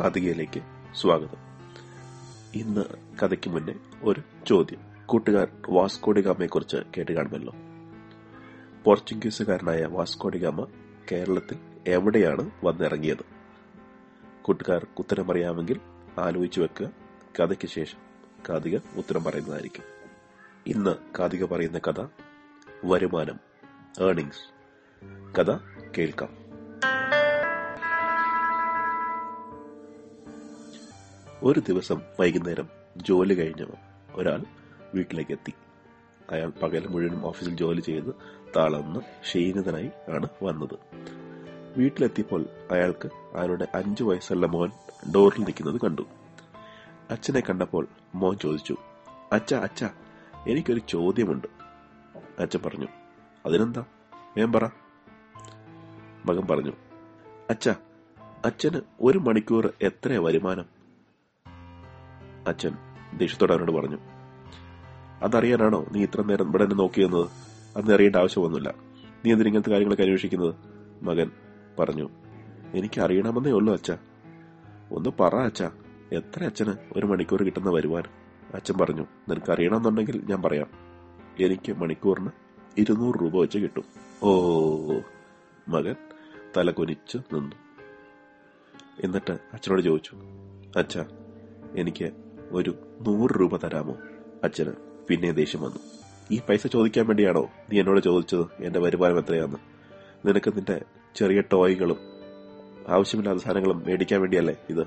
കാതികയിലേക്ക് സ്വാഗതം. ഇന്ന് കഥയ്ക്ക് മുന്നേ ഒരു ചോദ്യം. കൂട്ടുകാർ വാസ്കോഡിഗാമയെ കുറിച്ച് കേട്ട് കാണുമല്ലോ. പോർച്ചുഗീസുകാരനായ വാസ്കോഡിഗാമ കേരളത്തിൽ എവിടെയാണ് വന്നിറങ്ങിയത്? കൂട്ടുകാർ ഉത്തരം അറിയാമെങ്കിൽ ആലോചിച്ചു വെക്കുക. കഥയ്ക്ക് ശേഷം കാതിക ഉത്തരം പറയുന്നതായിരിക്കും. ഇന്ന് കാതിക പറയുന്ന കഥ വരുമാനം ഏർണിങ്സ് കഥ കേൾക്കാം. ഒരു ദിവസം വൈകുന്നേരം ജോലി കഴിഞ്ഞ ഒരാൾ വീട്ടിലേക്ക് എത്തി അയാൾ പകൽ മുഴുവനും ഓഫീസിൽ ജോലി ചെയ്ത് തളർന്ന് ക്ഷീണിതനായി ആണ് വന്നത്. വീട്ടിലെത്തിയപ്പോൾ അയാൾക്ക് അയാളുടെ അഞ്ചു വയസ്സുള്ള മോൻ ഡോറിൽ നിൽക്കുന്നത് കണ്ടു. അച്ഛനെ കണ്ടപ്പോൾ മോൻ ചോദിച്ചു അച്ഛ അച്ഛ എനിക്കൊരു ചോദ്യമുണ്ട്. അച്ഛൻ പറഞ്ഞു അതിനെന്താ? ഞാൻ പറ. മകൻ പറഞ്ഞു അച്ഛ അച്ഛന് ഒരു മണിക്കൂർ എത്ര വരുമാനം? അച്ഛൻ ദേഷ്യത്തോടെ അവനോട് പറഞ്ഞു അതറിയാനാണോ നീ ഇത്ര നേരം ഇവിടെ എന്നെ നോക്കിയെന്നത്? അന്ന് അറിയേണ്ട ആവശ്യമൊന്നുമില്ല. നീ എന്തിന് ഇങ്ങനത്തെ കാര്യങ്ങളൊക്കെ അന്വേഷിക്കുന്നത്? മകൻ പറഞ്ഞു എനിക്ക് അറിയണമെന്നേ ഉള്ളൂ അച്ഛ. ഒന്ന് പറ അച്ഛ എത്ര അച്ഛന് ഒരു മണിക്കൂർ കിട്ടുന്ന വരുവാൻ അച്ഛൻ പറഞ്ഞു നിനക്ക് അറിയണമെന്നുണ്ടെങ്കിൽ ഞാൻ പറയാം. എനിക്ക് മണിക്കൂറിന് ഇരുന്നൂറ് രൂപ വെച്ച് കിട്ടും. ഓ മകൻ തല കുനിച്ച് നിന്നു. എന്നിട്ട് അച്ഛനോട് ചോദിച്ചു അച്ഛ എനിക്ക് ഒരു നൂറ് രൂപ തരാമോ? അച്ഛന് പിന്നെ ദേഷ്യം വന്നു. ഈ പൈസ ചോദിക്കാൻ വേണ്ടിയാണോ നീ എന്നോട് ചോദിച്ചത്? എന്റെ വരുമാനം എത്രയാന്ന്? നിനക്ക് നിന്റെ ചെറിയ ടോയ്കളും ആവശ്യമില്ലാത്ത സാധനങ്ങളും മേടിക്കാൻ വേണ്ടിയല്ലേ ഇത്?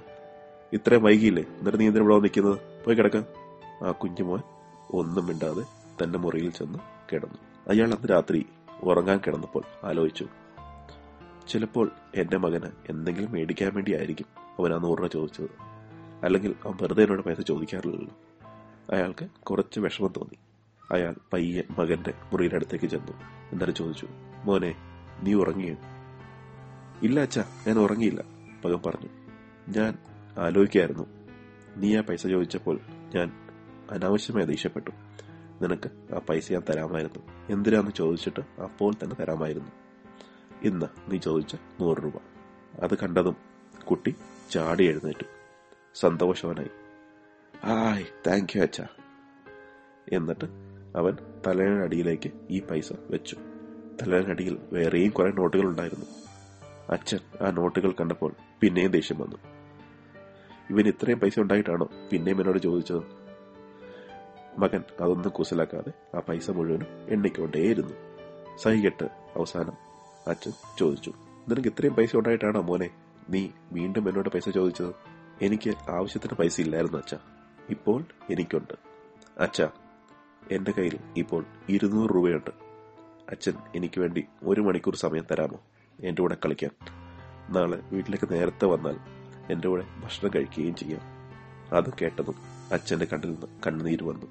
ഇത്രയും വൈകിയില്ലേ? എന്നിട്ട് നീ എന്തിനാ നിൽക്കുന്നത്? പോയി കിടക്ക. ആ കുഞ്ഞുമോൻ ഒന്നും മിണ്ടാതെ തന്റെ മുറിയിൽ ചെന്ന് കിടന്നു. അയാൾ അന്ന് രാത്രി ഉറങ്ങാൻ കിടന്നപ്പോൾ ആലോചിച്ചു. ചിലപ്പോൾ എന്റെ മകന് എന്തെങ്കിലും മേടിക്കാൻ വേണ്ടിയായിരിക്കും അവൻ ആ നൂറിനെ ചോദിച്ചത്. അല്ലെങ്കിൽ അവൻ വെറുതെ എന്നോട് പൈസ ചോദിക്കാറില്ലല്ലോ. അയാൾക്ക് കുറച്ച് വിഷമം തോന്നി. അയാൾ പയ്യെ മകന്റെ മുറിയുടെ അടുത്തേക്ക് ചെന്നു. എന്നിട്ട് ചോദിച്ചു മോനെ നീ ഉറങ്ങിയോ? ഇല്ല അച്ഛാ ഞാൻ ഉറങ്ങിയില്ല മകൻ പറഞ്ഞു. ഞാൻ ആലോചിക്കായിരുന്നു. നീ ആ പൈസ ചോദിച്ചപ്പോൾ ഞാൻ അനാവശ്യമായി ദേഷ്യപ്പെട്ടു. നിനക്ക് ആ പൈസ ഞാൻ തരാമായിരുന്നു. എന്തിനാന്ന് ചോദിച്ചിട്ട് അപ്പോൾ തന്നെ തരാമായിരുന്നു. ഇന്ന് നീ ചോദിച്ച നൂറ് രൂപ. അത് കണ്ടതും കുട്ടി ചാടി എഴുന്നേറ്റു. സന്തോഷവനായി. ആയ് താങ്ക് യു അച്ഛ. എന്നിട്ട് അവൻ തലേനടിയിലേക്ക് ഈ പൈസ വെച്ചു. തലേനടിയിൽ വേറെയും കുറെ നോട്ടുകൾ ഉണ്ടായിരുന്നു. അച്ഛൻ ആ നോട്ടുകൾ കണ്ടപ്പോൾ പിന്നെയും ദേഷ്യം വന്നു. ഇവൻ ഇത്രയും പൈസ ഉണ്ടായിട്ടാണോ? പിന്നെയും എന്നോട് ചോദിച്ചത്. മകൻ അതൊന്നും കുസലാക്കാതെ ആ പൈസ മുഴുവനും എണ്ണിക്കൊണ്ടേയിരുന്നു. സഹികെട്ട് അവസാനം അച്ഛൻ ചോദിച്ചു നിനക്ക് ഇത്രയും പൈസ ഉണ്ടായിട്ടാണോ മോനെ? നീ വീണ്ടും എന്നോട് പൈസ ചോദിച്ചത്. എനിക്ക് ആവശ്യത്തിന് പൈസ ഇല്ലായിരുന്നു അച്ഛ. ഇപ്പോൾ എനിക്കുണ്ട്. അച്ഛ എന്റെ കയ്യിൽ ഇപ്പോൾ ഇരുന്നൂറ് രൂപയുണ്ട്. അച്ഛൻ എനിക്ക് വേണ്ടി ഒരു മണിക്കൂർ സമയം തരാമോ? എന്റെ കൂടെ കളിക്കാൻ. നാളെ വീട്ടിലേക്ക് നേരത്തെ വന്നാൽ എന്റെ കൂടെ ഭക്ഷണം കഴിക്കുകയും ചെയ്യാം. അത് കേട്ടതും അച്ഛന്റെ കണ്ണിൽ നിന്ന് കണ്ണുനീര് വന്നു.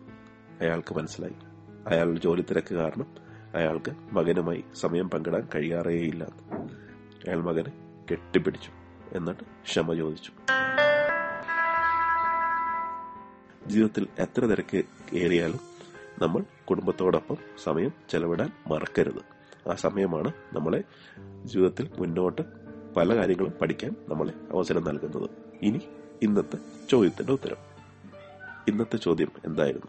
അയാൾക്ക് മനസ്സിലായി. അയാളുടെ ജോലി തിരക്ക് കാരണം അയാൾക്ക് മകനുമായി സമയം പങ്കിടാൻ കഴിയാറേയില്ല. അയാൾ മകനെ കെട്ടിപ്പിടിച്ചു. എന്നിട്ട് ക്ഷമ ചോദിച്ചു. ജീവിതത്തിൽ എത്ര തിരക്ക് ഏറിയാലും നമ്മൾ കുടുംബത്തോടൊപ്പം സമയം ചെലവിടാൻ മറക്കരുത്. ആ സമയമാണ് നമ്മളെ ജീവിതത്തിൽ മുന്നോട്ട് പല കാര്യങ്ങളും പഠിക്കാൻ നമ്മളെ അവസരം നൽകുന്നത്. ഇനി ഇന്നത്തെ ചോദ്യത്തിന്റെ ഉത്തരം. ഇന്നത്തെ ചോദ്യം എന്തായിരുന്നു?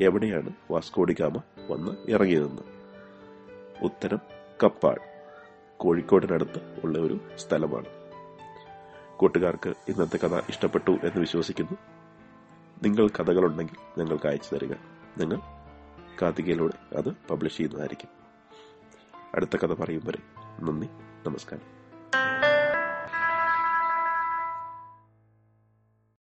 എവിടെയാണ് വാസ്കോഡിഗാമ വന്ന് ഇറങ്ങിയതെന്ന്? ഉത്തരം കപ്പാട് കോഴിക്കോടിനടുത്ത് ഉള്ള ഒരു സ്ഥലമാണ്. കൂട്ടുകാർക്ക് ഇന്നത്തെ കഥ ഇഷ്ടപ്പെട്ടു എന്ന് വിശ്വസിക്കുന്നു. നിങ്ങൾ കഥകളുണ്ടെങ്കിൽ ഞങ്ങൾക്ക് അയച്ചു തരിക. നിങ്ങൾ കാതികയിലൂടെ അത് പബ്ലിഷ് ചെയ്യുന്നതായിരിക്കും. അടുത്ത കഥ പറയും വരെ നന്ദി നമസ്കാരം.